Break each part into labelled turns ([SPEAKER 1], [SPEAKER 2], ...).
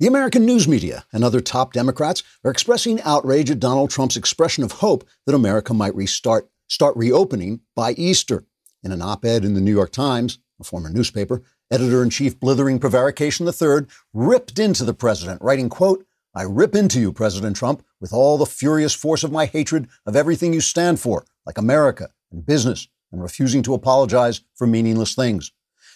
[SPEAKER 1] The American news media and other top Democrats are expressing outrage at Donald Trump's expression of hope that America might restart, start reopening by Easter. In an op-ed in the New York Times, a former newspaper, editor-in-chief Blithering Prevarication III ripped into the president, writing, quote, I rip into you, President Trump, with all the furious force of my hatred of everything you stand for, like America and business, and refusing to apologize for meaningless things.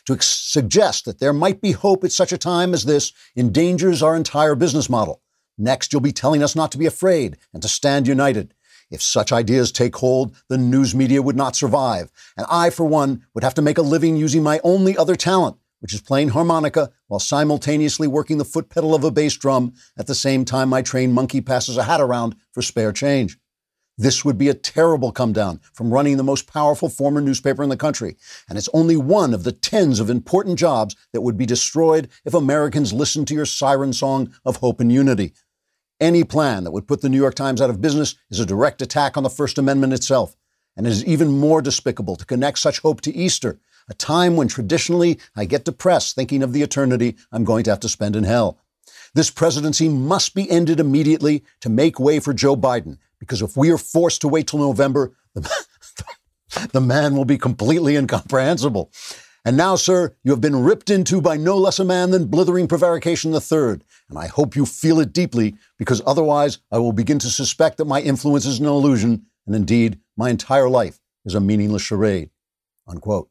[SPEAKER 1] To ex- suggest that there might be hope at such a time as this endangers our entire business model. Next, you'll be telling us not to be afraid and to stand united. If such ideas take hold, the news media would not survive. And I, for one, would have to make a living using my only other talent, which is playing harmonica while simultaneously working the foot pedal of a bass drum at the same time my trained monkey passes a hat around for spare change. This would be a terrible come down from running the most powerful former newspaper in the country. And it's only one of the tens of important jobs that would be destroyed if Americans listened to your siren song of hope and unity. Any plan that would put the New York Times out of business is a direct attack on the First Amendment itself. And it is even more despicable to connect such hope to Easter, a time when traditionally I get depressed thinking of the eternity I'm going to have to spend in hell. This presidency must be ended immediately to make way for Joe Biden because if we are forced to wait till November, the, the man will be completely incomprehensible. And now, sir, you have been ripped into by no less a man than blithering prevarication III, and I hope you feel it deeply, because otherwise I will begin to suspect that my influence is an illusion, and indeed my entire life is a meaningless charade. Unquote.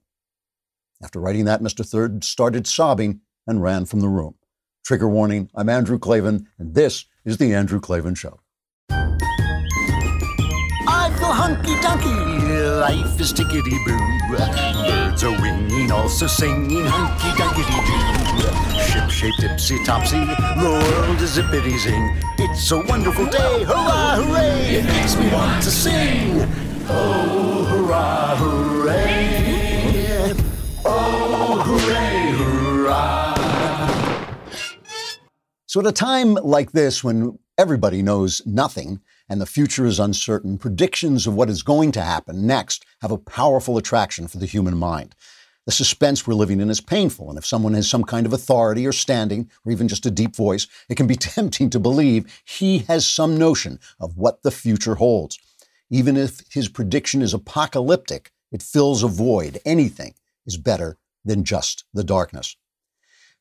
[SPEAKER 1] After writing that, Mr. Third started sobbing and ran from the room. Trigger warning, I'm Andrew Klavan, and this is The Andrew Klavan Show
[SPEAKER 2] hunky dunky, life is tickety boo. Birds are winging, also singing hunky dunky doo. Ship shaped tipsy topsy, the world is zippity zing. It's a wonderful day, hurrah, hooray! It makes me want to sing. Oh, hurrah, hooray! Oh, hooray, hurrah!
[SPEAKER 1] So, at a time like this, when everybody knows nothing, and the future is uncertain, predictions of what is going to happen next have a powerful attraction for the human mind. The suspense we're living in is painful, and if someone has some kind of authority or standing, or even just a deep voice, it can be tempting to believe he has some notion of what the future holds. Even if his prediction is apocalyptic, it fills a void. Anything is better than just the darkness.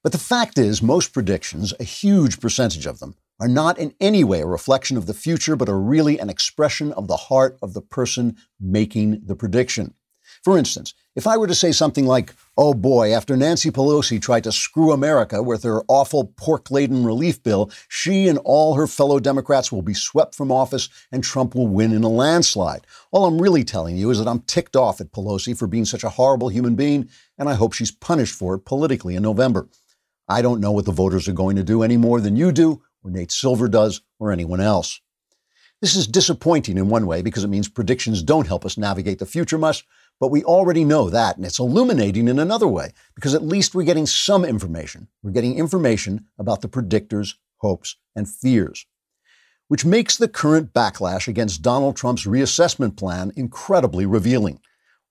[SPEAKER 1] But the fact is, most predictions, a huge percentage of them, are not in any way a reflection of the future, but are really an expression of the heart of the person making the prediction. For instance, if I were to say something like, oh boy, after Nancy Pelosi tried to screw America with her awful pork laden relief bill, she and all her fellow Democrats will be swept from office and Trump will win in a landslide. All I'm really telling you is that I'm ticked off at Pelosi for being such a horrible human being, and I hope she's punished for it politically in November. I don't know what the voters are going to do any more than you do, or Nate Silver does, or anyone else. This is disappointing in one way because it means predictions don't help us navigate the future much, but we already know that. And it's illuminating in another way because at least we're getting some information. We're getting information about the predictors' hopes and fears, which makes the current backlash against Donald Trump's reassessment plan incredibly revealing.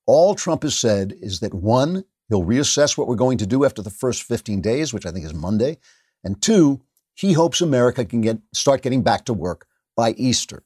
[SPEAKER 1] All Trump has said is that one, he'll reassess what we're going to do after the first 15 days, which I think is Monday, and two, he hopes America can get, start getting back to work by Easter.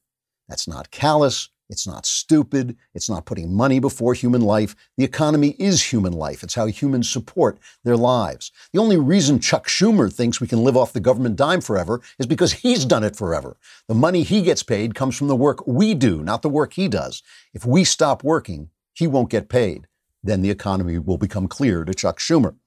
[SPEAKER 1] That's not callous. It's not stupid. It's not putting money before human life. The economy is human life. It's how humans support their lives. The only reason Chuck Schumer thinks we can live off the government dime forever is because he's done it forever. The money he gets paid comes from the work we do, not the work he does. If we stop working, he won't get paid. Then the economy will become clear to Chuck Schumer.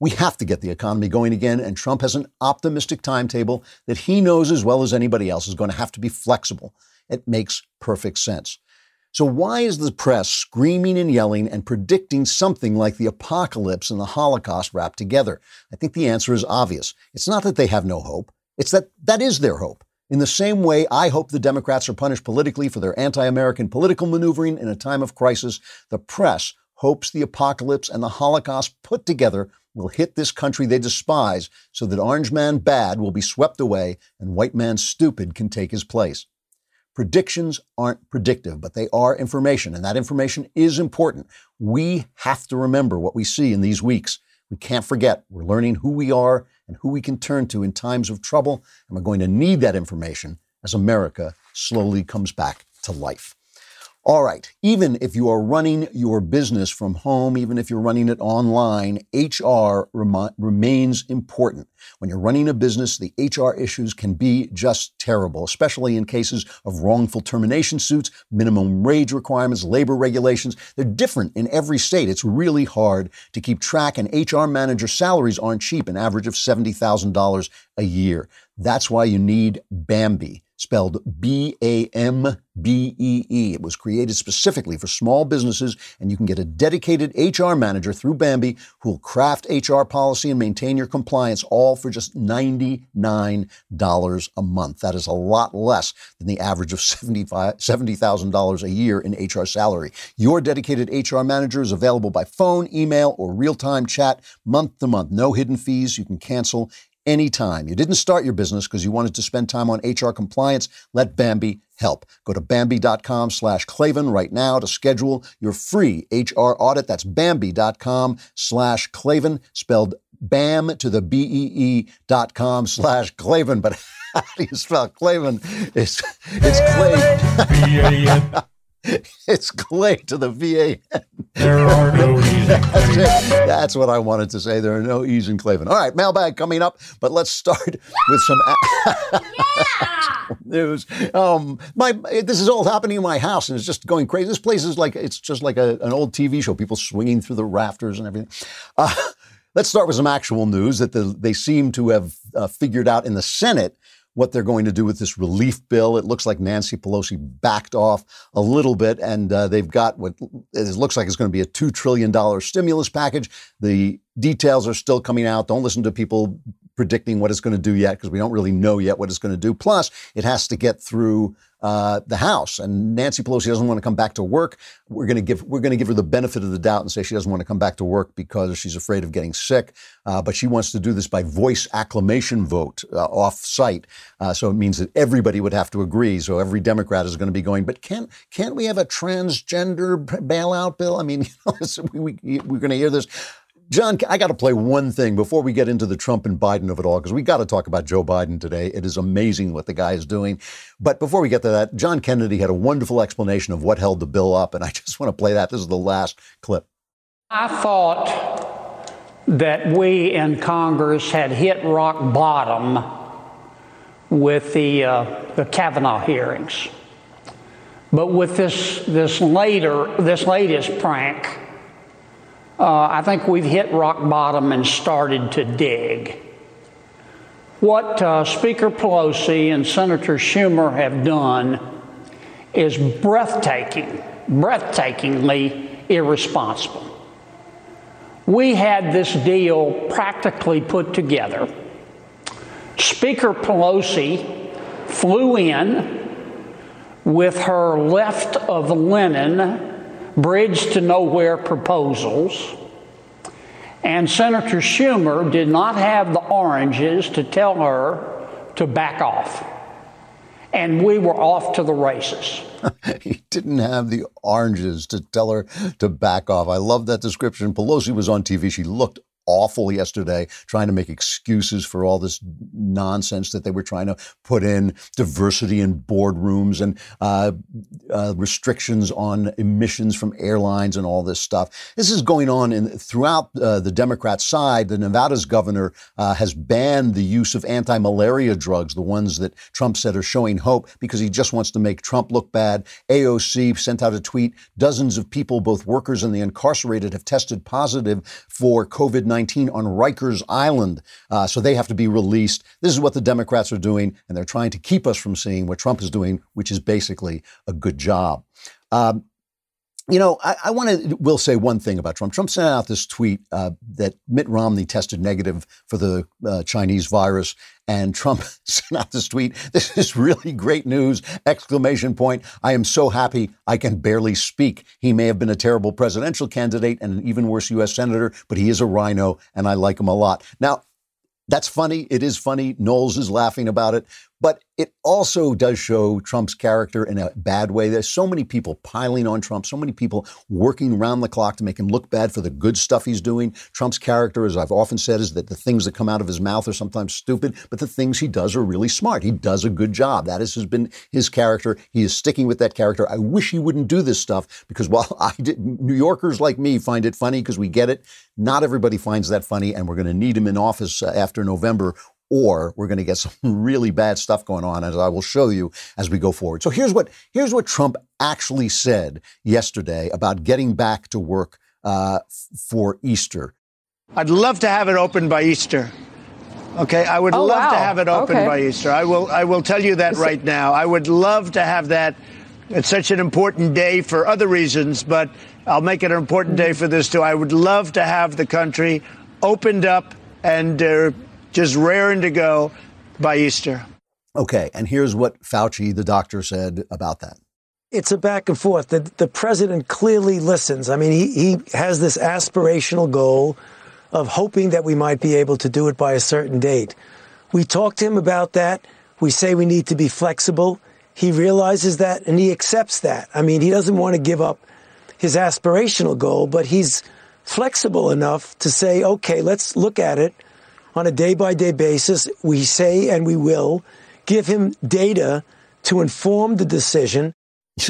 [SPEAKER 1] We have to get the economy going again, and Trump has an optimistic timetable that he knows as well as anybody else is going to have to be flexible. It makes perfect sense. So, why is the press screaming and yelling and predicting something like the apocalypse and the Holocaust wrapped together? I think the answer is obvious. It's not that they have no hope, it's that that is their hope. In the same way, I hope the Democrats are punished politically for their anti American political maneuvering in a time of crisis. The press hopes the apocalypse and the Holocaust put together will hit this country they despise so that Orange Man bad will be swept away and White Man stupid can take his place. Predictions aren't predictive, but they are information, and that information is important. We have to remember what we see in these weeks. We can't forget we're learning who we are and who we can turn to in times of trouble, and we're going to need that information as America slowly comes back to life. All right, even if you are running your business from home, even if you're running it online, HR rem- remains important. When you're running a business, the HR issues can be just terrible, especially in cases of wrongful termination suits, minimum wage requirements, labor regulations. They're different in every state. It's really hard to keep track, and HR manager salaries aren't cheap, an average of $70,000 a year. That's why you need Bambee spelled B A M B E E. It was created specifically for small businesses, and you can get a dedicated HR manager through Bambee who will craft HR policy and maintain your compliance all for just $99 a month. That is a lot less than the average of $70,000 a year in HR salary. Your dedicated HR manager is available by phone, email, or real time chat month to month. No hidden fees. You can cancel anytime. You didn't start your business because you wanted to spend time on HR compliance. Let Bambee help. Go to Bambee.com slash Klavan right now to schedule your free HR audit. That's Bambee.com slash Klavan, spelled BAM to the B-E-E dot com slash Klavan. But how do you spell Klavan? It's, it's Clay. it's clay to the VAN.
[SPEAKER 3] There are no E's in
[SPEAKER 1] That's, That's what I wanted to say. There are no E's in Cleveland. All right, mailbag coming up, but let's start with some news. Um, my this is all happening in my house, and it's just going crazy. This place is like it's just like a, an old TV show. People swinging through the rafters and everything. Uh, let's start with some actual news that the, they seem to have uh, figured out in the Senate what they're going to do with this relief bill. It looks like Nancy Pelosi backed off a little bit, and uh, they've got what it looks like is going to be a $2 trillion stimulus package. The details are still coming out. Don't listen to people predicting what it's going to do yet because we don't really know yet what it's going to do. Plus, it has to get through uh, the House, and Nancy Pelosi doesn't want to come back to work. We're going to give we're going to give her the benefit of the doubt and say she doesn't want to come back to work because she's afraid of getting sick. Uh, but she wants to do this by voice acclamation vote uh, off site. Uh, so it means that everybody would have to agree. So every Democrat is going to be going. But can't can't we have a transgender bailout bill? I mean, we, we, we're going to hear this. John, I got to play one thing before we get into the Trump and Biden of it all, because we got to talk about Joe Biden today. It is amazing what the guy is doing. But before we get to that, John Kennedy had a wonderful explanation of what held the bill up, and I just want to play that. This is the last clip.
[SPEAKER 4] I thought that we in Congress had hit rock bottom with the, uh, the Kavanaugh hearings. But with this, this later, this latest prank, uh, I think we've hit rock bottom and started to dig. What uh, Speaker Pelosi and Senator Schumer have done is breathtaking, breathtakingly irresponsible. We had this deal practically put together. Speaker Pelosi flew in with her left of Lenin bridge to nowhere proposals. And Senator Schumer did not have the oranges to tell her to back off. And we were off to the races.
[SPEAKER 1] he didn't have the oranges to tell her to back off. I love that description. Pelosi was on TV. She looked awful yesterday, trying to make excuses for all this nonsense that they were trying to put in diversity in boardrooms and uh, uh, restrictions on emissions from airlines and all this stuff. This is going on in, throughout uh, the Democrat side. The Nevada's governor uh, has banned the use of anti malaria drugs, the ones that Trump said are showing hope, because he just wants to make Trump look bad. AOC sent out a tweet dozens of people, both workers and the incarcerated, have tested positive for COVID 19 on Rikers Island. Uh, so they have to be released. This is what the Democrats are doing, and they're trying to keep us from seeing what Trump is doing, which is basically a good job. Um, you know, I, I want to will say one thing about Trump. Trump sent out this tweet uh, that Mitt Romney tested negative for the uh, Chinese virus, and Trump sent out this tweet. This is really great news! Exclamation point! I am so happy I can barely speak. He may have been a terrible presidential candidate and an even worse U.S. senator, but he is a RINO, and I like him a lot. Now, that's funny. It is funny. Knowles is laughing about it. But it also does show Trump's character in a bad way. There's so many people piling on Trump, so many people working around the clock to make him look bad for the good stuff he's doing. Trump's character, as I've often said, is that the things that come out of his mouth are sometimes stupid, but the things he does are really smart. He does a good job. That has been his character. He is sticking with that character. I wish he wouldn't do this stuff because while I did, New Yorkers like me find it funny because we get it, not everybody finds that funny, and we're going to need him in office uh, after November or we're going to get some really bad stuff going on, as I will show you as we go forward. So here's what here's what Trump actually said yesterday about getting back to work uh, for Easter.
[SPEAKER 5] I'd love to have it open by Easter. Okay, I would
[SPEAKER 6] Oh,
[SPEAKER 5] love
[SPEAKER 6] wow.
[SPEAKER 5] to have it open
[SPEAKER 6] Okay.
[SPEAKER 5] by Easter. I will. I will tell you that right now. I would love to have that. It's such an important day for other reasons, but I'll make it an important day for this too. I would love to have the country opened up and uh, just raring to go by Easter.
[SPEAKER 1] Okay, and here's what Fauci, the doctor, said about that.
[SPEAKER 7] it's a back and forth. The, the president clearly listens. I mean, he, he has this aspirational goal of hoping that we might be able to do it by a certain date. We talk to him about that. We say we need to be flexible. He realizes that and he accepts that. I mean, he doesn't want to give up his aspirational goal, but he's flexible enough to say, okay, let's look at it on a day by day basis. We say and we will give him data to inform the decision.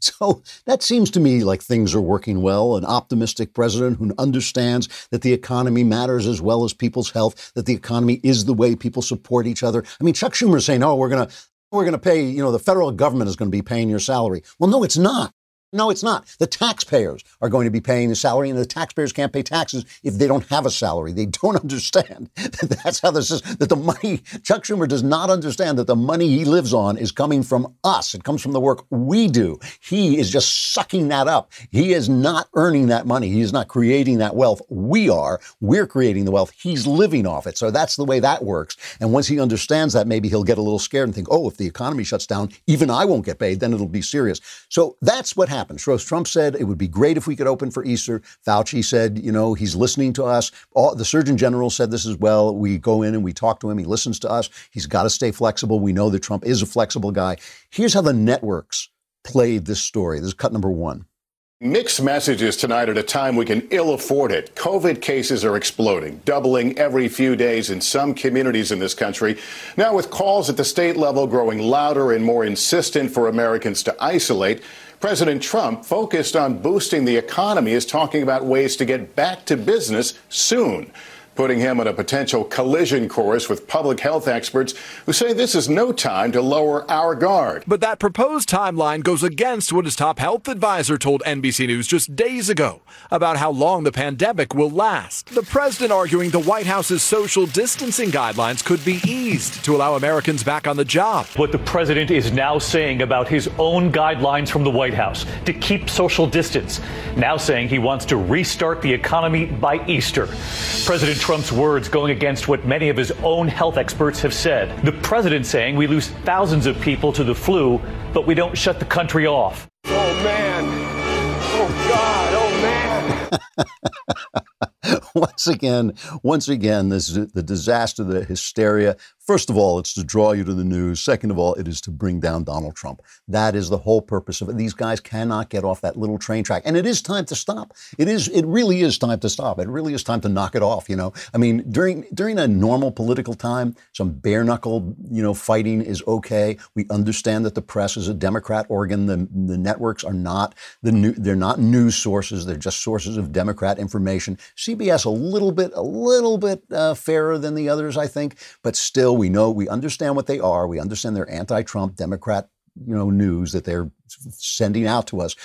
[SPEAKER 1] So that seems to me like things are working well. An optimistic president who understands that the economy matters as well as people's health, that the economy is the way people support each other. I mean, Chuck Schumer is saying, oh, we're to. We're to pay, you know, the federal government is going to be paying your salary. Well, no, it's not. No, it's not. The taxpayers are going to be paying the salary, and the taxpayers can't pay taxes if they don't have a salary. They don't understand that that's how this is. That the money Chuck Schumer does not understand that the money he lives on is coming from us. It comes from the work we do. He is just sucking that up. He is not earning that money. He is not creating that wealth. We are. We're creating the wealth. He's living off it. So that's the way that works. And once he understands that, maybe he'll get a little scared and think, oh, if the economy shuts down, even I won't get paid. Then it'll be serious. So that's what happened. Rose Trump said it would be great if we could open for Easter. Fauci said, you know, he's listening to us. All, the Surgeon General said this as well. We go in and we talk to him. He listens to us. He's got to stay flexible. We know that Trump is a flexible guy. Here's how the networks played this story. This is cut number one.
[SPEAKER 8] Mixed messages tonight at a time we can ill afford it. COVID cases are exploding, doubling every few days in some communities in this country. Now, with calls at the state level growing louder and more insistent for Americans to isolate, President Trump, focused on boosting the economy, is talking about ways to get back to business soon. Putting him on a potential collision course with public health experts who say this is no time to lower our guard.
[SPEAKER 9] But that proposed timeline goes against what his top health advisor told NBC News just days ago about how long the pandemic will last. The president arguing the White House's social distancing guidelines could be eased to allow Americans back on the job.
[SPEAKER 10] What the president is now saying about his own guidelines from the White House to keep social distance, now saying he wants to restart the economy by Easter. President Trump's words going against what many of his own health experts have said. The president saying we lose thousands of people to the flu, but we don't shut the country off.
[SPEAKER 5] Oh man! Oh God! Oh man!
[SPEAKER 1] once again, once again, this the disaster, the hysteria. First of all, it's to draw you to the news. Second of all, it is to bring down Donald Trump. That is the whole purpose of it. These guys cannot get off that little train track, and it is time to stop. It is. It really is time to stop. It really is time to knock it off. You know, I mean, during during a normal political time, some bare knuckle, you know, fighting is okay. We understand that the press is a Democrat organ. The the networks are not the new. They're not news sources. They're just sources of Democrat information. CBS a little bit, a little bit uh, fairer than the others, I think, but still, we know, we understand what they are. We understand they're anti-Trump Democrat, you know, news that they're sending out to us.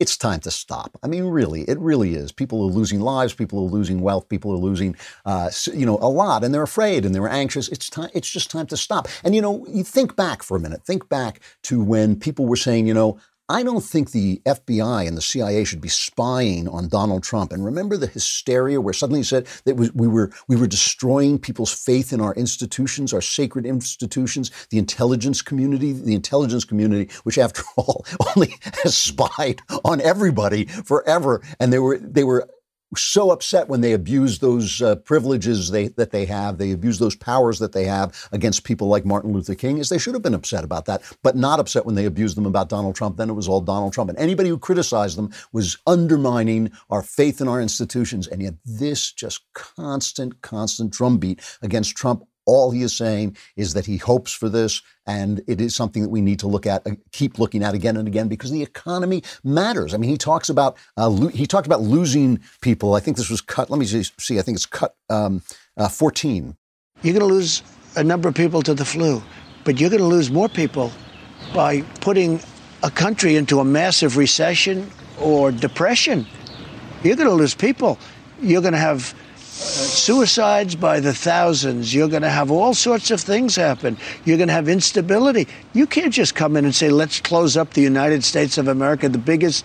[SPEAKER 1] It's time to stop. I mean, really, it really is. People are losing lives. People are losing wealth. People are losing, uh, you know, a lot, and they're afraid and they're anxious. It's time. It's just time to stop. And you know, you think back for a minute. Think back to when people were saying, you know, I don't think the FBI and the CIA should be spying on Donald Trump. And remember the hysteria where suddenly he said that we we were we were destroying people's faith in our institutions, our sacred institutions, the intelligence community, the intelligence community, which after all only has spied on everybody forever. And they were they were so upset when they abuse those uh, privileges they, that they have, they abuse those powers that they have against people like Martin Luther King, is they should have been upset about that, but not upset when they abused them about Donald Trump. Then it was all Donald Trump. And anybody who criticized them was undermining our faith in our institutions. And yet, this just constant, constant drumbeat against Trump all he is saying is that he hopes for this, and it is something that we need to look at, uh, keep looking at again and again, because the economy matters. I mean, he talks about uh, lo- he talked about losing people. I think this was cut. Let me see. I think it's cut um, uh, 14.
[SPEAKER 5] You're going to lose a number of people to the flu, but you're going to lose more people by putting a country into a massive recession or depression. You're going to lose people. You're going to have suicides by the thousands. You're going to have all sorts of things happen. You're going to have instability. You can't just come in and say, let's close up the United States of America, the biggest,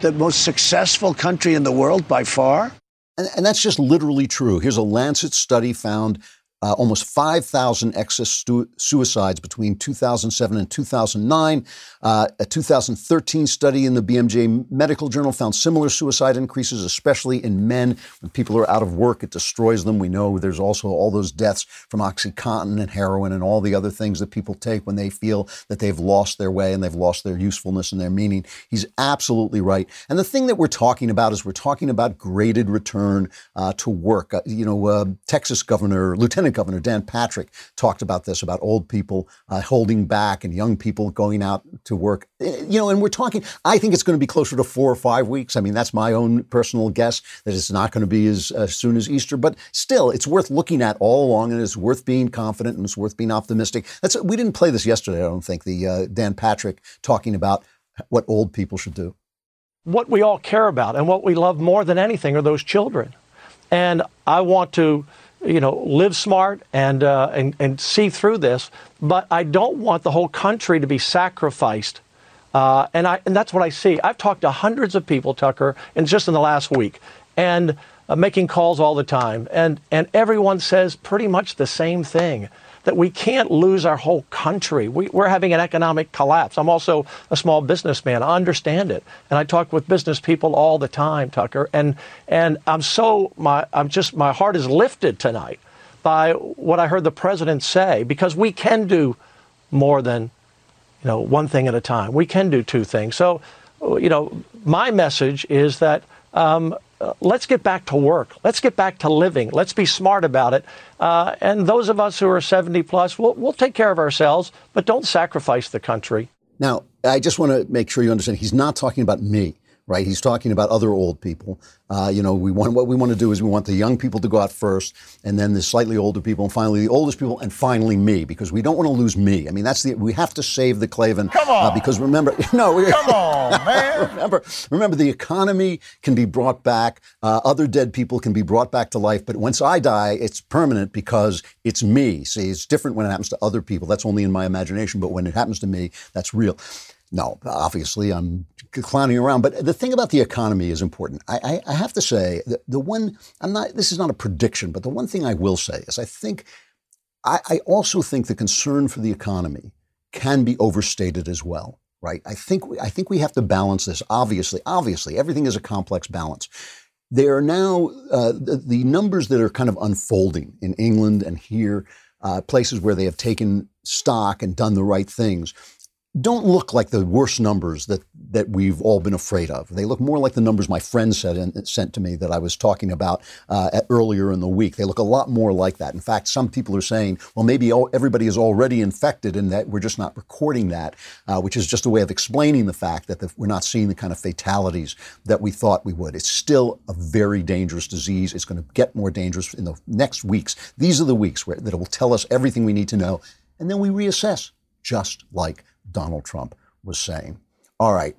[SPEAKER 5] the most successful country in the world by far.
[SPEAKER 1] And, and that's just literally true. Here's a Lancet study found uh, almost 5,000 excess stu- suicides between 2007 and 2009. Uh, a 2013 study in the BMJ Medical Journal found similar suicide increases, especially in men. When people are out of work, it destroys them. We know there's also all those deaths from Oxycontin and heroin and all the other things that people take when they feel that they've lost their way and they've lost their usefulness and their meaning. He's absolutely right. And the thing that we're talking about is we're talking about graded return uh, to work. Uh, you know, uh, Texas Governor, Lieutenant Governor Dan Patrick talked about this about old people uh, holding back and young people going out to work. Eh, you know, and we're talking, I think it's going to be closer to four or five weeks. I mean, that's my own personal guess that it's not going to be as, as soon as Easter, but still, it's worth looking at all along and it's worth being confident and it's worth being optimistic. That's, we didn't play this yesterday, I don't think, the uh, Dan Patrick talking about what old people should do.
[SPEAKER 6] What we all care about and what we love more than anything are those children. And I want to you know, live smart and, uh, and, and see through this. But I don't want the whole country to be sacrificed. Uh, and, I, and that's what I see. I've talked to hundreds of people, Tucker, and just in the last week, and uh, making calls all the time. And, and everyone says pretty much the same thing that we can't lose our whole country. We, are having an economic collapse. I'm also a small businessman. I understand it, and I talk with business people all the time, Tucker. And and I'm so my I'm just my heart is lifted tonight by what I heard the president say because we can do more than you know one thing at a time. We can do two things. So you know my message is that. Um, uh, let's get back to work. Let's get back to living. Let's be smart about it. Uh, and those of us who are 70 plus, we'll, we'll take care of ourselves, but don't sacrifice the country.
[SPEAKER 1] Now, I just want to make sure you understand he's not talking about me right? He's talking about other old people. Uh, you know, we want what we want to do is we want the young people to go out first, and then the slightly older people, and finally the oldest people, and finally me, because we don't want to lose me. I mean, that's the we have to save the Klavan.
[SPEAKER 11] Come on,
[SPEAKER 1] uh, because remember, no, we,
[SPEAKER 11] come on, man.
[SPEAKER 1] remember, remember, the economy can be brought back. Uh, other dead people can be brought back to life, but once I die, it's permanent because it's me. See, it's different when it happens to other people. That's only in my imagination, but when it happens to me, that's real. No, obviously I'm clowning around. But the thing about the economy is important. I, I, I have to say the, the one I'm not. This is not a prediction, but the one thing I will say is I think I, I also think the concern for the economy can be overstated as well. Right? I think we, I think we have to balance this. Obviously, obviously, everything is a complex balance. There are now uh, the, the, numbers that are kind of unfolding in England and here, uh, places where they have taken stock and done the right things don't look like the worst numbers that, that we've all been afraid of. They look more like the numbers my friend said and sent to me that I was talking about uh, earlier in the week. They look a lot more like that. In fact, some people are saying, well, maybe everybody is already infected and that we're just not recording that, uh, which is just a way of explaining the fact that the, we're not seeing the kind of fatalities that we thought we would. It's still a very dangerous disease. It's going to get more dangerous in the next weeks. These are the weeks where, that it will tell us everything we need to know, and then we reassess, just like Donald Trump was saying. All right,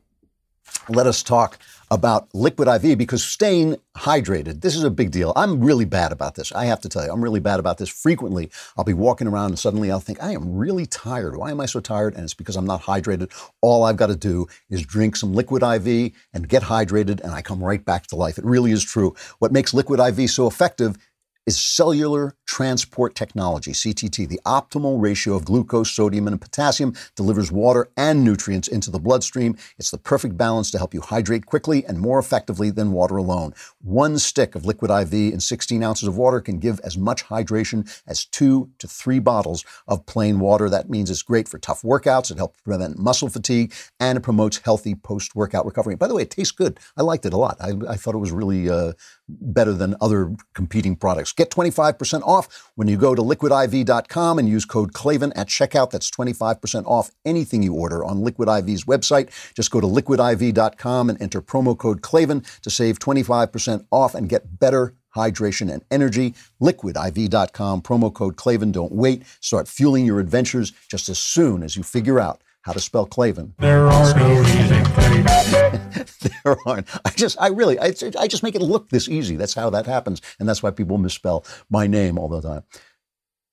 [SPEAKER 1] let us talk about liquid IV because staying hydrated, this is a big deal. I'm really bad about this. I have to tell you, I'm really bad about this. Frequently, I'll be walking around and suddenly I'll think, I am really tired. Why am I so tired? And it's because I'm not hydrated. All I've got to do is drink some liquid IV and get hydrated, and I come right back to life. It really is true. What makes liquid IV so effective is cellular transport technology, CTT. The optimal ratio of glucose, sodium, and potassium delivers water and nutrients into the bloodstream. It's the perfect balance to help you hydrate quickly and more effectively than water alone. One stick of liquid IV in 16 ounces of water can give as much hydration as two to three bottles of plain water. That means it's great for tough workouts. It helps prevent muscle fatigue and it promotes healthy post workout recovery. By the way, it tastes good. I liked it a lot. I, I thought it was really uh, better than other competing products. Get 25% off when you go to liquidiv.com and use code Klavan at checkout. That's 25% off anything you order on Liquid IV's website. Just go to liquidiv.com and enter promo code Klavan to save 25% off and get better hydration and energy. Liquidiv.com, promo code Klavan. Don't wait. Start fueling your adventures just as soon as you figure out how to spell Klavan.
[SPEAKER 3] There are no easy things.
[SPEAKER 1] there aren't. I just, I really, I, I just make it look this easy. That's how that happens. And that's why people misspell my name all the time.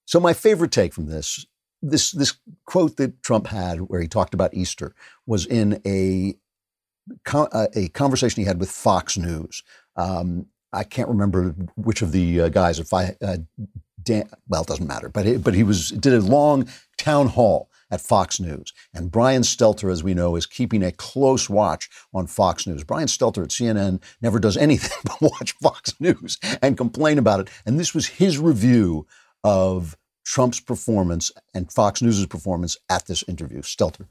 [SPEAKER 1] So my favorite take from this, this, this quote that Trump had where he talked about Easter was in a, uh, a conversation he had with Fox News. Um, I can't remember which of the uh, guys, if I, uh, Dan, well, it doesn't matter, but he, but he was, did a long town hall at Fox News. And Brian Stelter, as we know, is keeping a close watch on Fox News. Brian Stelter at CNN never does anything but watch Fox News and complain about it. And this was his review of Trump's performance and Fox News' performance at this interview. Stelter.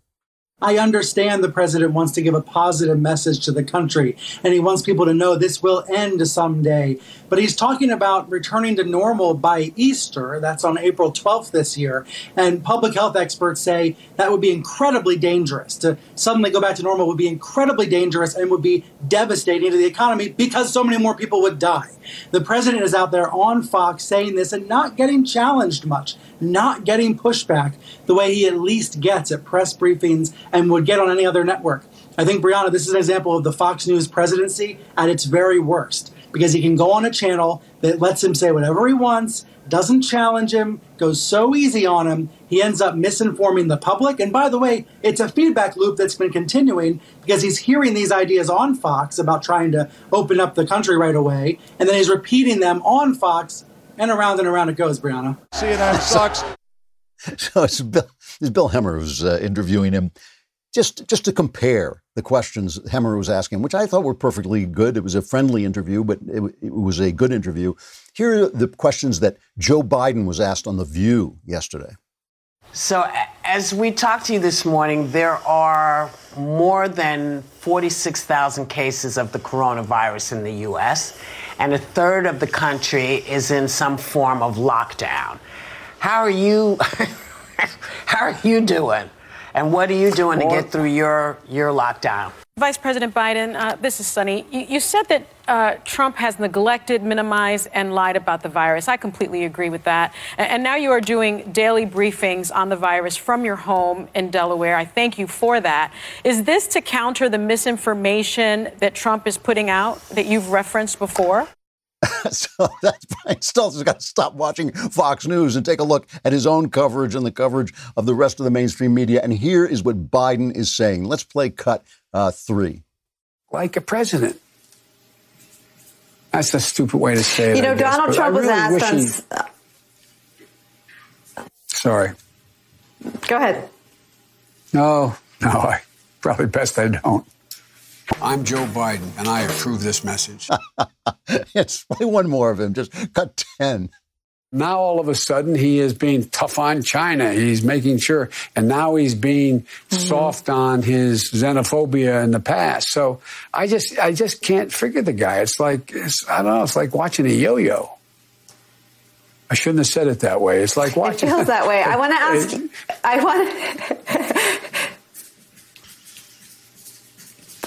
[SPEAKER 11] I understand the president wants to give a positive message to the country and he wants people to know this will end someday. But he's talking about returning to normal by Easter. That's on April 12th this year. And public health experts say that would be incredibly dangerous. To suddenly go back to normal would be incredibly dangerous and would be devastating to the economy because so many more people would die. The president is out there on Fox saying this and not getting challenged much, not getting pushback the way he at least gets at press briefings and would get on any other network. I think, Brianna, this is an example of the Fox News presidency at its very worst because he can go on a channel that lets him say whatever he wants, doesn't challenge him, goes so easy on him, he ends up misinforming the public. And by the way, it's a feedback loop that's been continuing because he's hearing these ideas on Fox about trying to open up the country right away, and then he's repeating them on Fox, and around and around it goes, Brianna.
[SPEAKER 1] CNN sucks. so it's Bill, it's Bill Hemmer who's uh, interviewing him just just to compare the questions Hemmer was asking, which I thought were perfectly good. It was a friendly interview, but it, it, was a good interview. Here are the questions that Joe Biden was asked on The View yesterday.
[SPEAKER 12] So, as we talked to you this morning, there are more than 46,000 cases of the coronavirus in the U.S., and a third of the country is in some form of lockdown. How are you? how are you doing? And what are you doing to get through your, your lockdown?
[SPEAKER 13] Vice President Biden, uh, this is Sunny. You, you said that uh, Trump has neglected, minimized, and lied about the virus. I completely agree with that. And, and, now you are doing daily briefings on the virus from your home in Delaware. I thank you for that. Is this to counter the misinformation that Trump is putting out that you've referenced before?
[SPEAKER 1] so that's Brian Stelter's got to stop watching Fox News and take a look at his own coverage and the coverage of the rest of the mainstream media. And here is what Biden is saying. Let's play cut uh, three.
[SPEAKER 14] Like a president. That's a stupid way to say it.
[SPEAKER 15] You know,
[SPEAKER 14] guess,
[SPEAKER 15] Donald Trump
[SPEAKER 14] really
[SPEAKER 15] was asked on.
[SPEAKER 14] He... Sorry.
[SPEAKER 15] Go ahead.
[SPEAKER 14] No, no, I probably best I don't. I'm Joe Biden, and I approve this message.
[SPEAKER 1] yes, play one more of him. Just cut 10.
[SPEAKER 14] Now, all of a sudden, he is being tough on China. He's making sure, and now he's being mm-hmm. soft on his xenophobia in the past. So I just, I just can't figure the guy. It's like, it's, I don't know. It's like watching a yo-yo. I shouldn't have said it that way. It's like watching.
[SPEAKER 15] It feels that way. I want to ask. I want.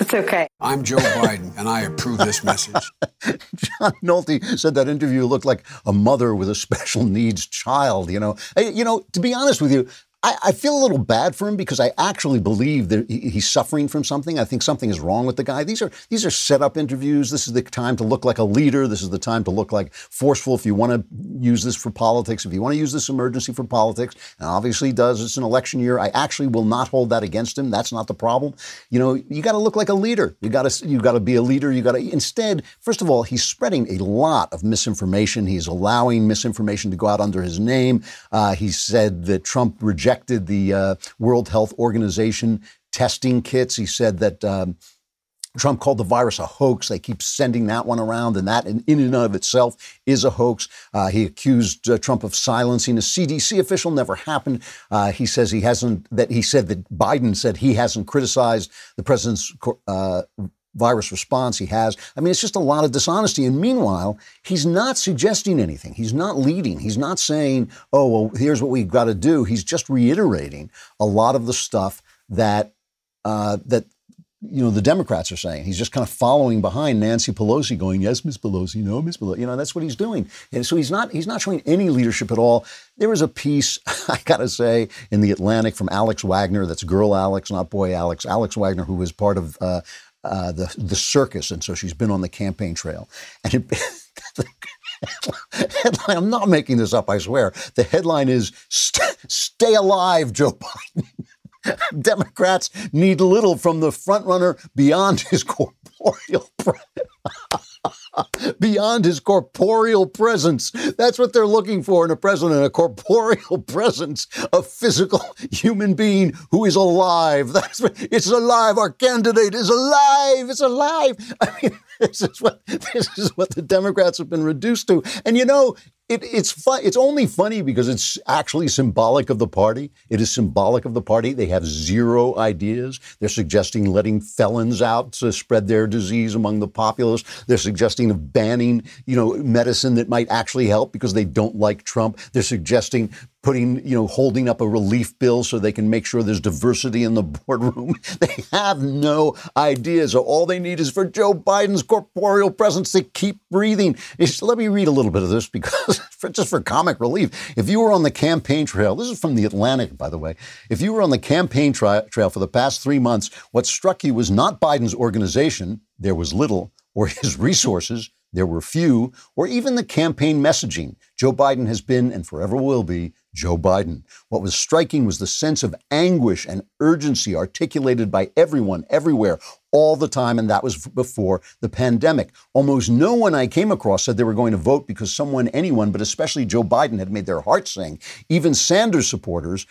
[SPEAKER 15] It's okay.
[SPEAKER 14] I'm Joe Biden, and I approve this message.
[SPEAKER 1] John Nolte said that interview looked like a mother with a special needs child. You know, you know. To be honest with you, I, I, feel a little bad for him because I actually believe that he's suffering from something. I think something is wrong with the guy. These are these are set up interviews. This is the time to look like a leader. This is the time to look like forceful. If you want to use this for politics, if you want to use this emergency for politics, and obviously he does. It's an election year. I actually will not hold that against him. That's not the problem. You know, you got to look like a leader. You got to you got to be a leader. You got to instead. First of all, he's spreading a lot of misinformation. He's allowing misinformation to go out under his name. Uh, he said that Trump rejected the uh, World Health Organization testing kits. He said that. Um, Trump called the virus a hoax. They keep sending that one around, and that in, in and of itself is a hoax. Uh, he accused uh, Trump of silencing a CDC official. Never happened. Uh, he says he hasn't. That he said that Biden said he hasn't criticized the president's uh, virus response. He has. I mean, it's just a lot of dishonesty. And meanwhile, he's not suggesting anything. He's not leading. He's not saying, "Oh, well, here's what we've got to do." He's just reiterating a lot of the stuff that uh, that you know, the Democrats are saying. He's just kind of following behind Nancy Pelosi, going, "Yes, Miss Pelosi, no, Miss Pelosi." You know, that's what he's doing. And so he's not he's not showing any leadership at all. There was a piece I got to say in the Atlantic from Alex Wagner. That's girl Alex, not boy Alex. Alex Wagner, who was part of uh, uh, the the circus, and so she's been on the campaign trail. And it, headline, I'm not making this up. I swear. The headline is "Stay alive, Joe Biden." Democrats need little from the frontrunner beyond his corporeal beyond his corporeal presence. That's what they're looking for in a president, a corporeal presence, a physical human being who is alive. That's what, it's alive. Our candidate is alive. It's alive. I mean, this is what this is what the Democrats have been reduced to. And you know, it, it's fun. It's only funny because it's actually symbolic of the party. It is symbolic of the party. They have zero ideas. They're suggesting letting felons out to spread their disease among the populace. They're suggesting of banning, you know, medicine that might actually help because they don't like Trump. They're suggesting putting, you know, holding up a relief bill so they can make sure there's diversity in the boardroom. They have no ideas. So all they need is for Joe Biden's corporeal presence to keep breathing. Let me read a little bit of this because for, just for comic relief. If you were on the campaign trail, this is from the Atlantic, by the way. If you were on the campaign tra- trail for the past three months, what struck you was not Biden's organization, there was little, or his resources, there were few, or even the campaign messaging. Joe Biden has been and forever will be Joe Biden. What was striking was the sense of anguish and urgency articulated by everyone, everywhere, all the time, and that was before the pandemic. Almost no one I came across said they were going to vote because someone, anyone, but especially Joe Biden, had made their hearts sing. Even Sanders supporters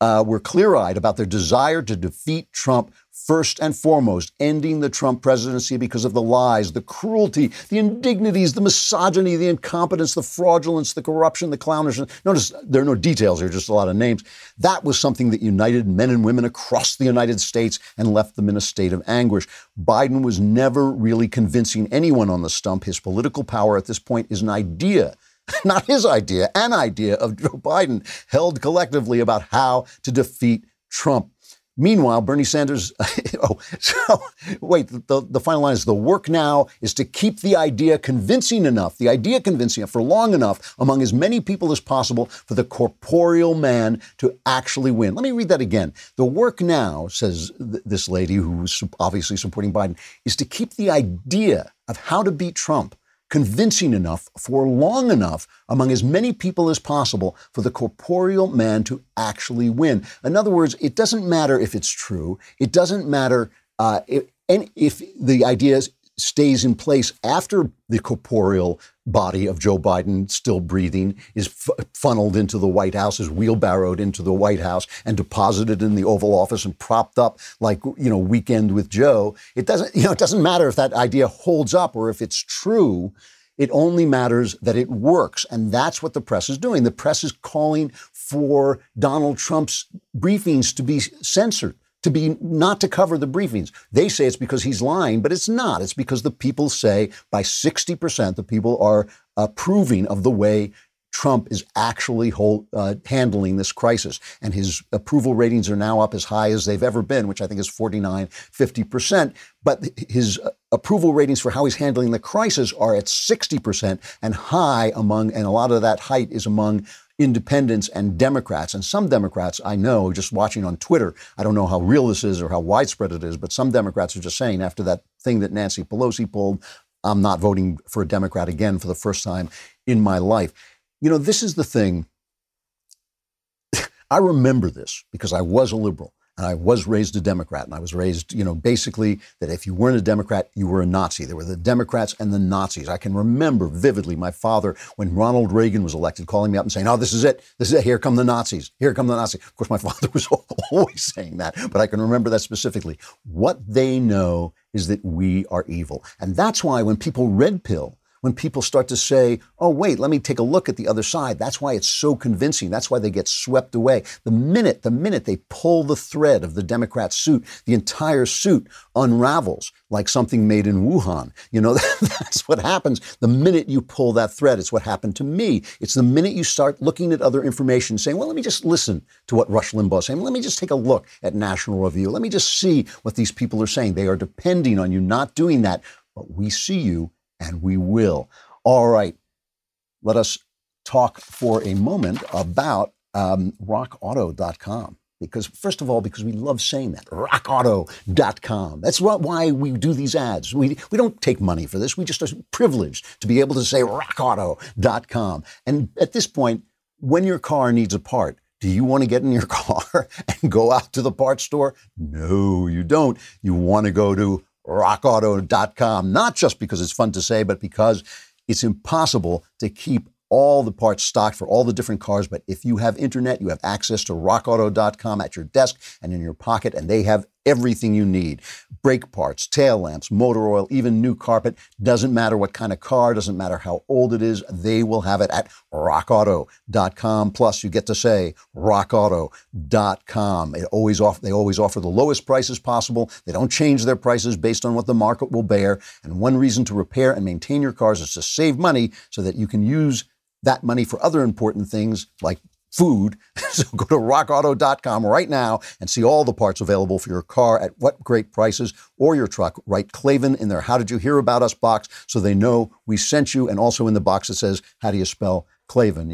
[SPEAKER 1] uh, were clear eyed about their desire to defeat Trump first and foremost, ending the Trump presidency because of the lies, the cruelty, the indignities, the misogyny, the incompetence, the fraudulence, the corruption, the clownishness. Notice there are no details here, just a lot of names. That was something that united men and women across the United States and left them in a state of anguish. Biden was never really convincing anyone on the stump. His political power at this point is an idea not his idea, an idea of Joe Biden held collectively about how to defeat Trump. Meanwhile, Bernie Sanders, oh, so wait, the, the final line is the work now is to keep the idea convincing enough, the idea convincing enough for long enough among as many people as possible for the corporeal man to actually win. Let me read that again. The work now, says th- this lady who's obviously supporting Biden, is to keep the idea of how to beat Trump convincing enough for long enough among as many people as possible for the corporeal man to actually win. In other words, it doesn't matter if it's true. It doesn't matter uh, if, and if the idea stays in place after the corporeal body of Joe Biden, still breathing, is f- funneled into the White House, is wheelbarrowed into the White House, and deposited in the Oval Office and propped up like you know Weekend with Joe. It doesn't you know it doesn't matter if that idea holds up or if it's true. It only matters that it works. And that's what the press is doing. The press is calling for Donald Trump's briefings to be censored to be not to cover the briefings. They say it's because he's lying, but it's not. It's because the people say by 60% the people are approving of the way Trump is actually hold, uh, handling this crisis. And his approval ratings are now up as high as they've ever been, which I think is 49, 50%. But his approval ratings for how he's handling the crisis are at 60% and high among, and a lot of that height is among independents and Democrats. And some Democrats I know, just watching on Twitter, I don't know how real this is or how widespread it is, but some Democrats are just saying after that thing that Nancy Pelosi pulled, I'm not voting for a Democrat again for the first time in my life. You know, this is the thing. I remember this because I was a liberal. And I was raised a Democrat, and I was raised, you know, basically that if you weren't a Democrat, you were a Nazi. There were the Democrats and the Nazis. I can remember vividly my father, when Ronald Reagan was elected, calling me up and saying, "Oh, this is it. This is it. Here come the Nazis. Here come the Nazis." Of course, my father was always saying that, but I can remember that specifically. What they know is that we are evil, and that's why when people red pill when people start to say, oh, wait, let me take a look at the other side. That's why it's so convincing. That's why they get swept away. The minute, the minute they pull the thread of the Democrat suit, the entire suit unravels like something made in Wuhan. You know, that's what happens the minute you pull that thread. It's what happened to me. It's the minute you start looking at other information, saying, well, let me just listen to what Rush Limbaugh is saying. Let me just take a look at National Review. Let me just see what these people are saying. They are depending on you not doing that. But we see you and we will. All right, let us talk for a moment about um, rockauto.com. Because, first of all, because we love saying that, rockauto.com. That's why we do these ads. We, we don't take money for this. We just are privileged to be able to say rockauto.com. And at this point, when your car needs a part, do you want to get in your car and go out to the parts store? No, you don't. You want to go to rockauto.com, not just because it's fun to say, but because it's impossible to keep all the parts stocked for all the different cars. But if you have internet, you have access to rockauto.com at your desk and in your pocket, and they have everything you need brake parts, tail lamps, motor oil, even new carpet. Doesn't matter what kind of car, doesn't matter how old it is, they will have it at rockauto.com. Plus, you get to say rockauto.com. It always offer, they always offer the lowest prices possible. They don't change their prices based on what the market will bear. And one reason to repair and maintain your cars is to save money so that you can use that money for other important things like food. so go to rockauto.com right now and see all the parts available for your car at what great prices or your truck. Write Klavan in their How Did You Hear About Us box so they know we sent you. And also in the box it says, How do you spell Klavan?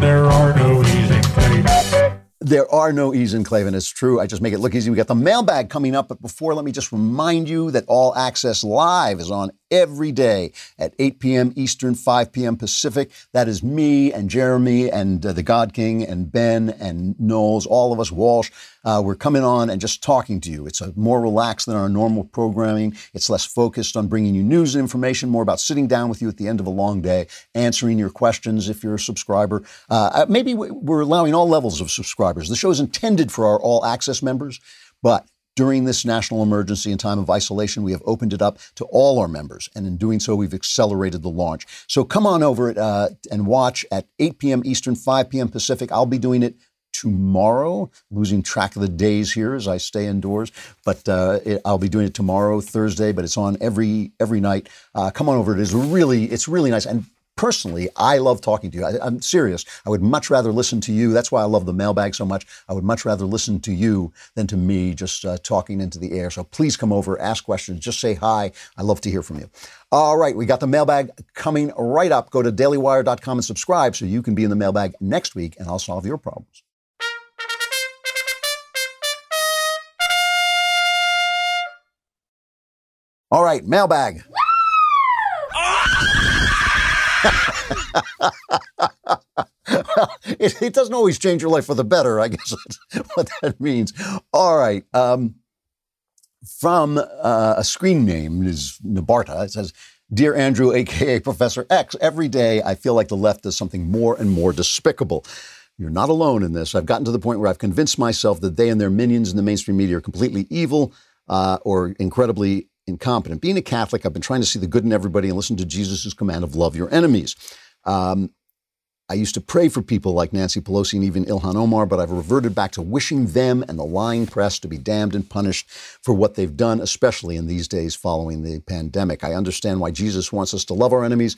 [SPEAKER 3] there are no easy Klavan.
[SPEAKER 1] There are no E's in Klavan. It's true. I just make it look easy. We got the mailbag coming up. But before, let me just remind you that All Access Live is on every day at 8 p.m. Eastern, 5 p.m. Pacific. That is me and Jeremy and uh, the God King and Ben and Knowles, all of us, Walsh. Uh, we're coming on and just talking to you. It's more relaxed than our normal programming. It's less focused on bringing you news and information, more about sitting down with you at the end of a long day, answering your questions if you're a subscriber. Uh, maybe we're allowing all levels of subscribers. The show is intended for our all access members, but during this national emergency and time of isolation, we have opened it up to all our members. And in doing so, we've accelerated the launch. So come on over uh, and watch at 8 p.m. Eastern, 5 p.m. Pacific. I'll be doing it tomorrow. Losing track of the days here as I stay indoors, but uh, it, I'll be doing it tomorrow, Thursday. But it's on every every night. Uh, come on over. It is really it's really nice. And personally, I love talking to you. I, am serious. I would much rather listen to you. That's why I love the mailbag so much. I would much rather listen to you than to me just uh, talking into the air. So please come over, ask questions, just say hi. I love to hear from you. All right, we got the mailbag coming right up. Go to dailywire.com and subscribe so you can be in the mailbag next week and I'll solve your problems. All right, mailbag. it, it, doesn't always change your life for the better, I guess that's what that means. All right. Um, from uh, a screen name is Nabarta. It says, Dear Andrew, aka Professor X, every day I feel like the left does something more and more despicable. You're not alone in this. I've gotten to the point where I've convinced myself that they and their minions in the mainstream media are completely evil uh, or incredibly incompetent. Being a Catholic, I've been trying to see the good in everybody and listen to Jesus' command of love your enemies. Um, I used to pray for people like Nancy Pelosi and even Ilhan Omar, but I've reverted back to wishing them and the lying press to be damned and punished for what they've done, especially in these days following the pandemic. I understand why Jesus wants us to love our enemies,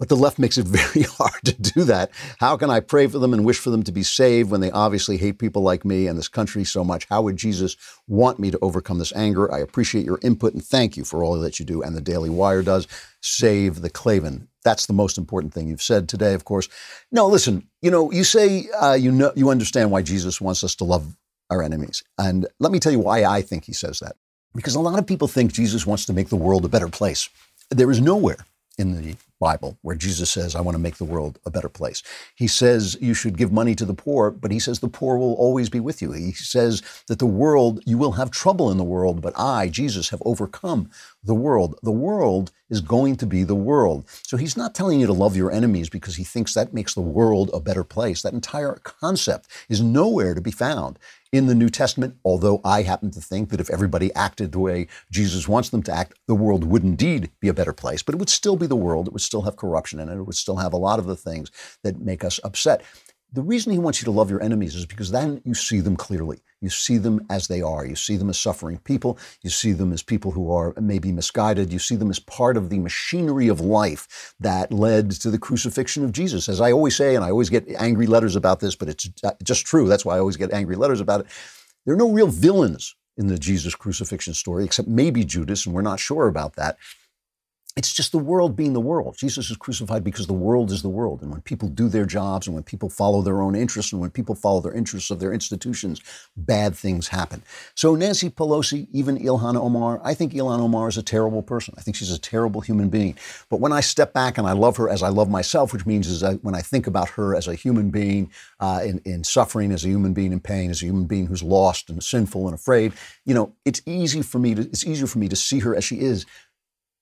[SPEAKER 1] But the left makes it very hard to do that. How can I pray for them and wish for them to be saved when they obviously hate people like me and this country so much? How would Jesus want me to overcome this anger? I appreciate your input and thank you for all that you do. And the Daily Wire does. Save the Klavan. That's the most important thing you've said today, of course. No, listen, you know, you say uh, you know you understand why Jesus wants us to love our enemies. And let me tell you why I think he says that. Because a lot of people think Jesus wants to make the world a better place. There is nowhere in the Bible where Jesus says, I want to make the world a better place. He says you should give money to the poor, but he says the poor will always be with you. He says that the world, you will have trouble in the world, but I, Jesus, have overcome the world. The world is going to be the world. So he's not telling you to love your enemies because he thinks that makes the world a better place. That entire concept is nowhere to be found in the New Testament, although I happen to think that if everybody acted the way Jesus wants them to act, the world would indeed be a better place. But it would still be the world. It would still have corruption in it. It would still have a lot of the things that make us upset. The reason he wants you to love your enemies is because then you see them clearly. You see them as they are. You see them as suffering people. You see them as people who are maybe misguided. You see them as part of the machinery of life that led to the crucifixion of Jesus. As I always say, and I always get angry letters about this, but it's uh, just true. That's why I always get angry letters about it. There are no real villains in the Jesus crucifixion story, except maybe Judas, and we're not sure about that it's just the world being the world. Jesus is crucified because the world is the world. And when people do their jobs and when people follow their own interests and when people follow their interests of their institutions, bad things happen. So Nancy Pelosi, even Ilhan Omar, I think Ilhan Omar is a terrible person. I think she's a terrible human being. But when I step back and I love her as I love myself, which means is when I think about her as a human being uh, in, in suffering, as a human being in pain, as a human being who's lost and sinful and afraid, you know, it's easy for me to, it's easier for me to see her as she is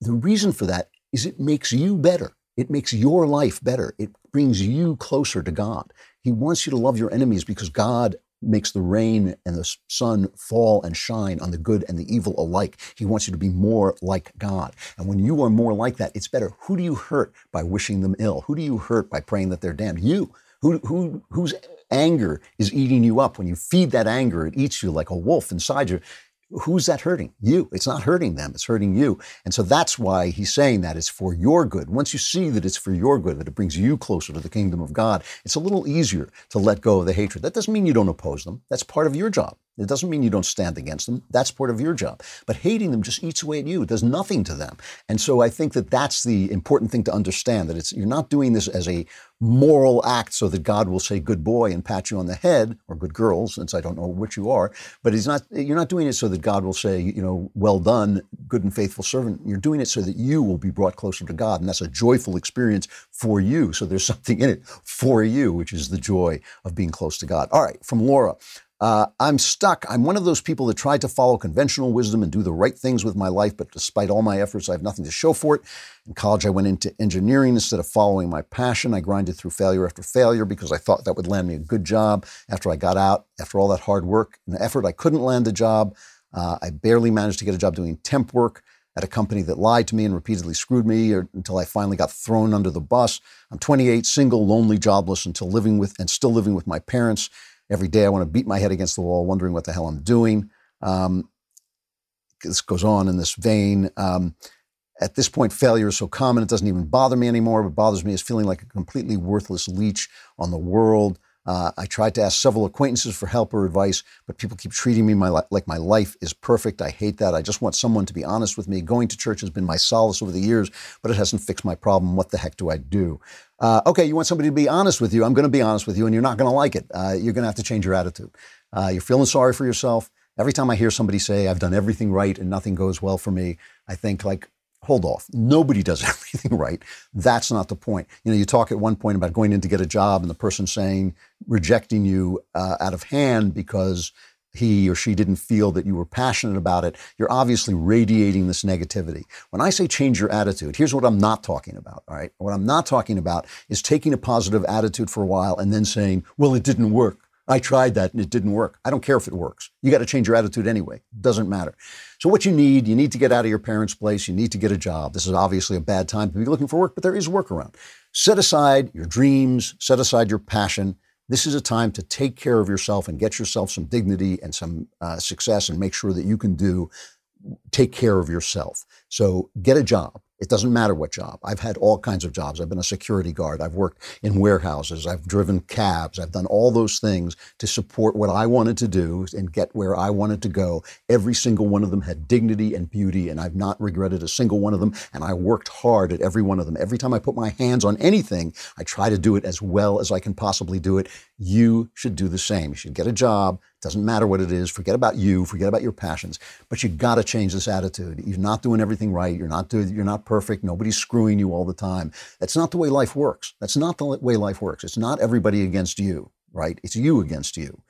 [SPEAKER 1] the reason for that is it makes you better. It makes your life better. It brings you closer to God. He wants you to love your enemies because God makes the rain and the sun fall and shine on the good and the evil alike. He wants you to be more like God. And when you are more like that, it's better. Who do you hurt by wishing them ill? Who do you hurt by praying that they're damned? You. Who, who, whose anger is eating you up? When you feed that anger, it eats you like a wolf inside you who's that hurting? You. It's not hurting them, it's hurting you. And so that's why he's saying that it's for your good. Once you see that it's for your good, that it brings you closer to the kingdom of God, it's a little easier to let go of the hatred. That doesn't mean you don't oppose them. That's part of your job. It doesn't mean you don't stand against them. That's part of your job. But hating them just eats away at you. It does nothing to them. And so I think that that's the important thing to understand that it's you're not doing this as a moral act so that God will say good boy and pat you on the head or good girl since I don't know which you are, but he's not you're not doing it so that God will say, you know, well done, good and faithful servant. You're doing it so that you will be brought closer to God and that's a joyful experience for you. So there's something in it for you, which is the joy of being close to God. All right, from Laura. Uh, I'm stuck. I'm one of those people that tried to follow conventional wisdom and do the right things with my life, but despite all my efforts, I have nothing to show for it. In college, I went into engineering instead of following my passion. I grinded through failure after failure because I thought that would land me a good job. After I got out, after all that hard work and effort, I couldn't land a job. Uh, I barely managed to get a job doing temp work at a company that lied to me and repeatedly screwed me or, until I finally got thrown under the bus. I'm 28, single, lonely, jobless, until living with and still living with my parents. Every day I want to beat my head against the wall, wondering what the hell I'm doing. Um, this goes on in this vein. Um, at this point, failure is so common it doesn't even bother me anymore. What bothers me is feeling like a completely worthless leech on the world. Uh, I tried to ask several acquaintances for help or advice, but people keep treating me my li- like my life is perfect. I hate that. I just want someone to be honest with me. Going to church has been my solace over the years, but it hasn't fixed my problem. What the heck do I do? Uh, okay, you want somebody to be honest with you. I'm going to be honest with you, and you're not going to like it. Uh, you're going to have to change your attitude. Uh, you're feeling sorry for yourself. Every time I hear somebody say, I've done everything right and nothing goes well for me, I think, like, hold off. Nobody does everything right. That's not the point. You know, you talk at one point about going in to get a job and the person saying, rejecting you uh, out of hand because he or she didn't feel that you were passionate about it, you're obviously radiating this negativity. When I say change your attitude, here's what I'm not talking about, all right? What I'm not talking about is taking a positive attitude for a while and then saying, well, it didn't work. I tried that and it didn't work. I don't care if it works. You got to change your attitude anyway. Doesn't matter. So what you need, you need to get out of your parents' place. You need to get a job. This is obviously a bad time to be looking for work, but there is work around. Set aside your dreams, set aside your passion, this is a time to take care of yourself and get yourself some dignity and some uh, success and make sure that you can do take care of yourself. So get a job. It doesn't matter what job. I've had all kinds of jobs. I've been a security guard. I've worked in warehouses. I've driven cabs. I've done all those things to support what I wanted to do and get where I wanted to go. Every single one of them had dignity and beauty, and I've not regretted a single one of them. And I worked hard at every one of them. Every time I put my hands on anything, I try to do it as well as I can possibly do it. You should do the same. You should get a job doesn't matter what it is. Forget about you. Forget about your passions. But you got to change this attitude. You're not doing everything right. You're not doing, You're not perfect. Nobody's screwing you all the time. That's not the way life works. That's not the way life works. It's not everybody against you, right? It's you against you.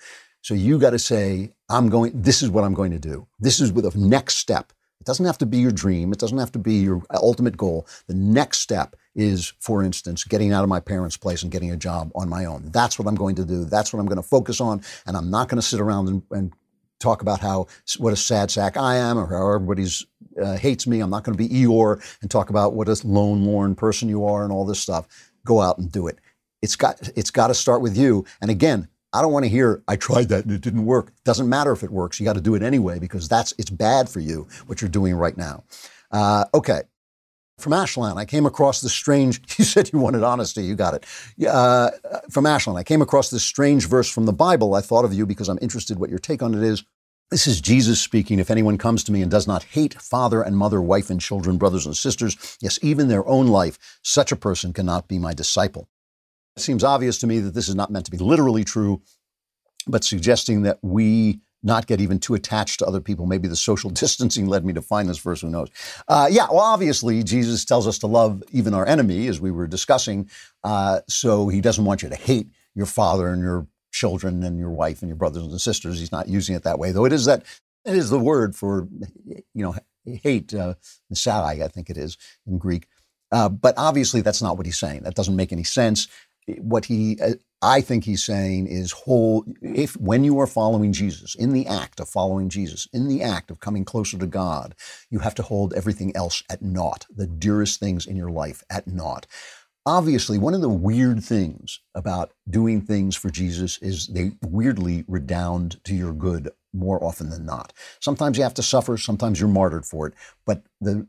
[SPEAKER 1] So you got to say, I'm going. This is what I'm going to do. This is the next step. It doesn't have to be your dream. It doesn't have to be your ultimate goal. The next step is, for instance, getting out of my parents' place and getting a job on my own. That's what I'm going to do. That's what I'm going to focus on. And I'm not going to sit around and, and talk about how what a sad sack I am or how everybody's uh, hates me. I'm not going to be Eeyore and talk about what a lone, lorn person you are and all this stuff. Go out and do it. It's got it's got to start with you. And again, I don't want to hear I tried that and it didn't work. Doesn't matter if it works. You got to do it anyway because that's it's bad for you what you're doing right now. Uh, okay, from Ashland, I came across this strange, you said you wanted honesty, you got it. Uh, from Ashland, I came across this strange verse from the Bible. I thought of you because I'm interested what your take on it is. This is Jesus speaking. If anyone comes to me and does not hate father and mother, wife and children, brothers and sisters, yes, even their own life, such a person cannot be my disciple. It seems obvious to me that this is not meant to be literally true, but suggesting that we not get even too attached to other people. Maybe the social distancing led me to find this verse, who knows? Uh, yeah, well, obviously, Jesus tells us to love even our enemy, as we were discussing. Uh, so he doesn't want you to hate your father and your children and your wife and your brothers and sisters. He's not using it that way, though it is that it is the word for, you know, hate, uh, I think it is in Greek. Uh, but obviously, that's not what he's saying. That doesn't make any sense what he uh, I think he's saying is whole if when you are following Jesus in the act of following Jesus in the act of coming closer to God you have to hold everything else at naught the dearest things in your life at naught. Obviously one of the weird things about doing things for Jesus is they weirdly redound to your good more often than not. Sometimes you have to suffer sometimes you're martyred for it but the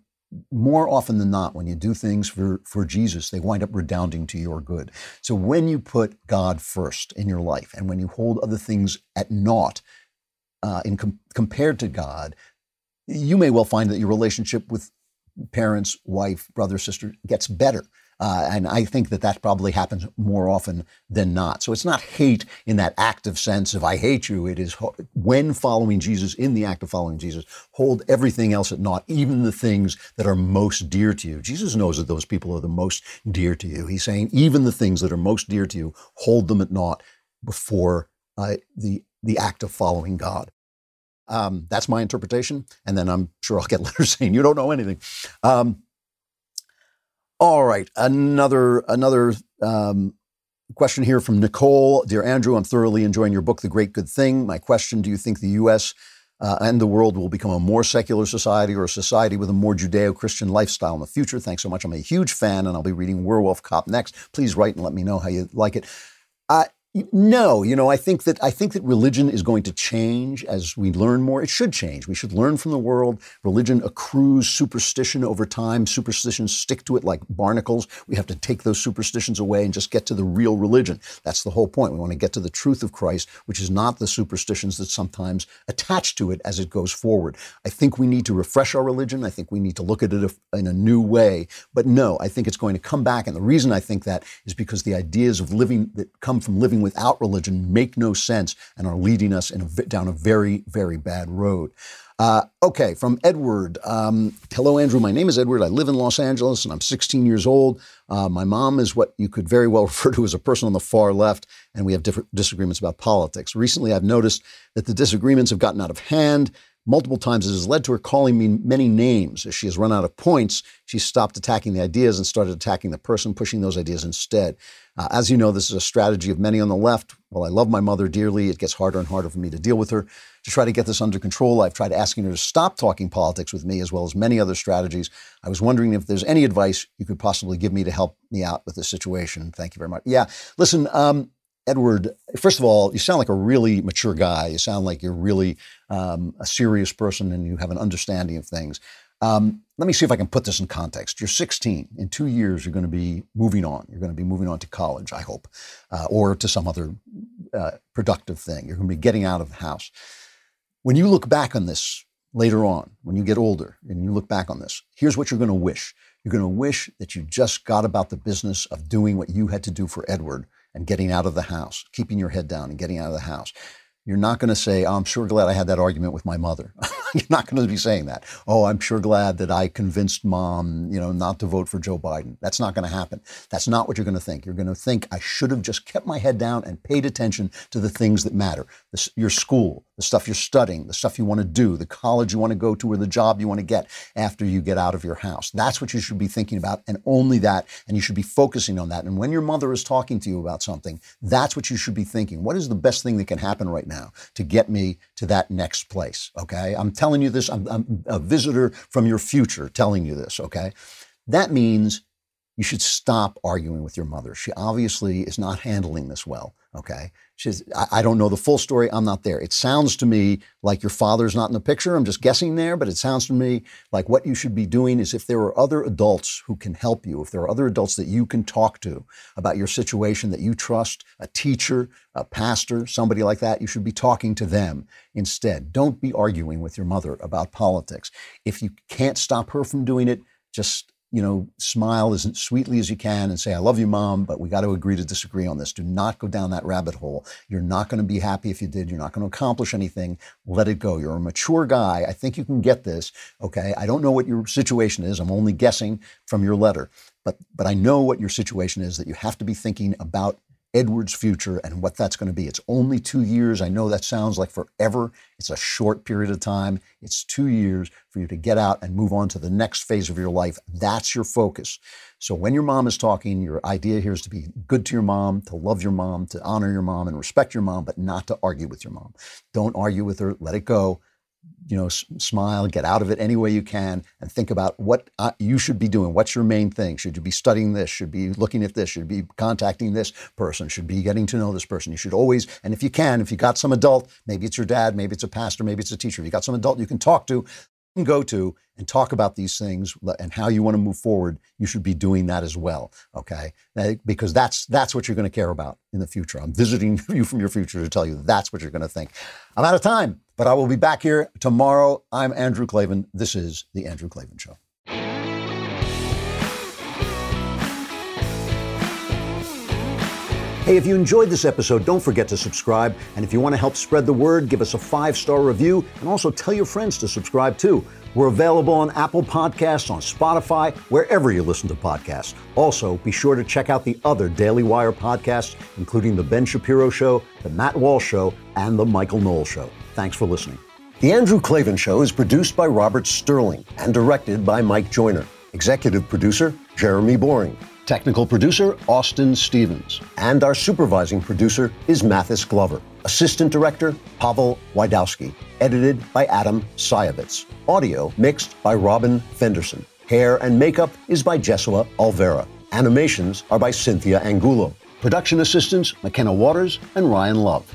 [SPEAKER 1] more often than not, when you do things for, for Jesus, they wind up redounding to your good. So when you put God first in your life and when you hold other things at naught uh, in com- compared to God, you may well find that your relationship with parents, wife, brother, sister gets better. Uh, and I think that that probably happens more often than not. So it's not hate in that active sense of I hate you. It is when following Jesus, in the act of following Jesus, hold everything else at naught, even the things that are most dear to you. Jesus knows that those people are the most dear to you. He's saying even the things that are most dear to you, hold them at naught before uh, the the act of following God. Um, that's my interpretation, and then I'm sure I'll get letters saying you don't know anything. Um, all right, another another um, question here from Nicole. Dear Andrew, I'm thoroughly enjoying your book, The Great Good Thing. My question: Do you think the U.S. Uh, and the world will become a more secular society or a society with a more Judeo-Christian lifestyle in the future? Thanks so much. I'm a huge fan, and I'll be reading Werewolf Cop next. Please write and let me know how you like it. No, you know, I think that I think that religion is going to change as we learn more. It should change. We should learn from the world. Religion accrues superstition over time. Superstitions stick to it like barnacles. We have to take those superstitions away and just get to the real religion. That's the whole point. We want to get to the truth of Christ, which is not the superstitions that sometimes attach to it as it goes forward. I think we need to refresh our religion. I think we need to look at it in a new way. But no, I think it's going to come back. And the reason I think that is because the ideas of living that come from living without religion make no sense and are leading us a, down a very, very bad road. Uh, okay, from Edward. Um, Hello, Andrew. My name is Edward. I live in Los Angeles and I'm 16 years old. Uh, my mom is what you could very well refer to as a person on the far left, and we have different disagreements about politics. Recently, I've noticed that the disagreements have gotten out of hand. Multiple times it has led to her calling me many names. As she has run out of points, she stopped attacking the ideas and started attacking the person pushing those ideas instead. Uh, as you know, this is a strategy of many on the left. While I love my mother dearly, it gets harder and harder for me to deal with her. To try to get this under control, I've tried asking her to stop talking politics with me, as well as many other strategies. I was wondering if there's any advice you could possibly give me to help me out with this situation. Thank you very much. Yeah, listen, um, Edward, first of all, you sound like a really mature guy. You sound like you're really um, a serious person and you have an understanding of things. Um, let me see if I can put this in context. You're 16. In two years, you're going to be moving on. You're going to be moving on to college, I hope, uh, or to some other uh, productive thing. You're going to be getting out of the house. When you look back on this later on, when you get older and you look back on this, here's what you're going to wish. You're going to wish that you just got about the business of doing what you had to do for Edward and getting out of the house, keeping your head down and getting out of the house. You're not going to say, oh, I'm sure glad I had that argument with my mother. You're not going to be saying that. Oh, I'm sure glad that I convinced mom, you know, not to vote for Joe Biden. That's not going to happen. That's not what you're going to think. You're going to think, I should have just kept my head down and paid attention to the things that matter. Your school, the stuff you're studying, the stuff you want to do, the college you want to go to, or the job you want to get after you get out of your house. That's what you should be thinking about, and only that. And you should be focusing on that. And when your mother is talking to you about something, that's what you should be thinking. What is the best thing that can happen right now to get me to that next place? Okay. I'm telling you this. I'm, I'm a visitor from your future telling you this. Okay. That means you should stop arguing with your mother. She obviously is not handling this well. Okay. She's, I, I don't know the full story. I'm not there. It sounds to me like your father's not in the picture. I'm just guessing there, but it sounds to me like what you should be doing is if there are other adults who can help you, if there are other adults that you can talk to about your situation that you trust, a teacher, a pastor, somebody like that, you should be talking to them instead. Don't be arguing with your mother about politics. If you can't stop her from doing it, just you know, smile as sweetly as you can and say, I love you, mom, but we got to agree to disagree on this. Do not go down that rabbit hole. You're not going to be happy if you did. You're not going to accomplish anything. Let it go. You're a mature guy. I think you can get this. Okay. I don't know what your situation is. I'm only guessing from your letter, but, but I know what your situation is that you have to be thinking about Edward's future and what that's going to be. It's only two years. I know that sounds like forever. It's a short period of time. It's two years for you to get out and move on to the next phase of your life. That's your focus. So when your mom is talking, your idea here is to be good to your mom, to love your mom, to honor your mom and respect your mom, but not to argue with your mom. Don't argue with her. Let it go you know, s- smile, get out of it any way you can, and think about what uh, you should be doing. What's your main thing? Should you be studying this? Should be looking at this? Should be contacting this person? Should be getting to know this person? You should always, and if you can, if you got some adult, maybe it's your dad, maybe it's a pastor, maybe it's a teacher. If you got some adult you can talk to, can go to and talk about these things and how you want to move forward, you should be doing that as well. Okay, because that's that's what you're going to care about in the future. I'm visiting you from your future to tell you that's what you're going to think. I'm out of time, but I will be back here tomorrow. I'm Andrew Klavan. This is the Andrew Klavan Show. Hey, if you enjoyed this episode, don't forget to subscribe. And if you want to help spread the word, give us a five star review and also tell your friends to subscribe too. We're available on Apple Podcasts, on Spotify, wherever you listen to podcasts. Also, be sure to check out the other Daily Wire podcasts, including The Ben Shapiro Show, The Matt Walsh Show, and The Michael Knowles Show. Thanks for listening. The Andrew Klavan Show is produced by Robert Sterling and directed by Mike Joyner. Executive producer, Jeremy Boring. Technical producer, Austin Stevens. And our supervising producer is Mathis Glover. Assistant director, Pavel Wydowski. Edited by Adam Sayevitz. Audio mixed by Robin Fenderson. Hair and makeup is by Jesua Alvera. Animations are by Cynthia Angulo. Production assistants, McKenna Waters and Ryan Love.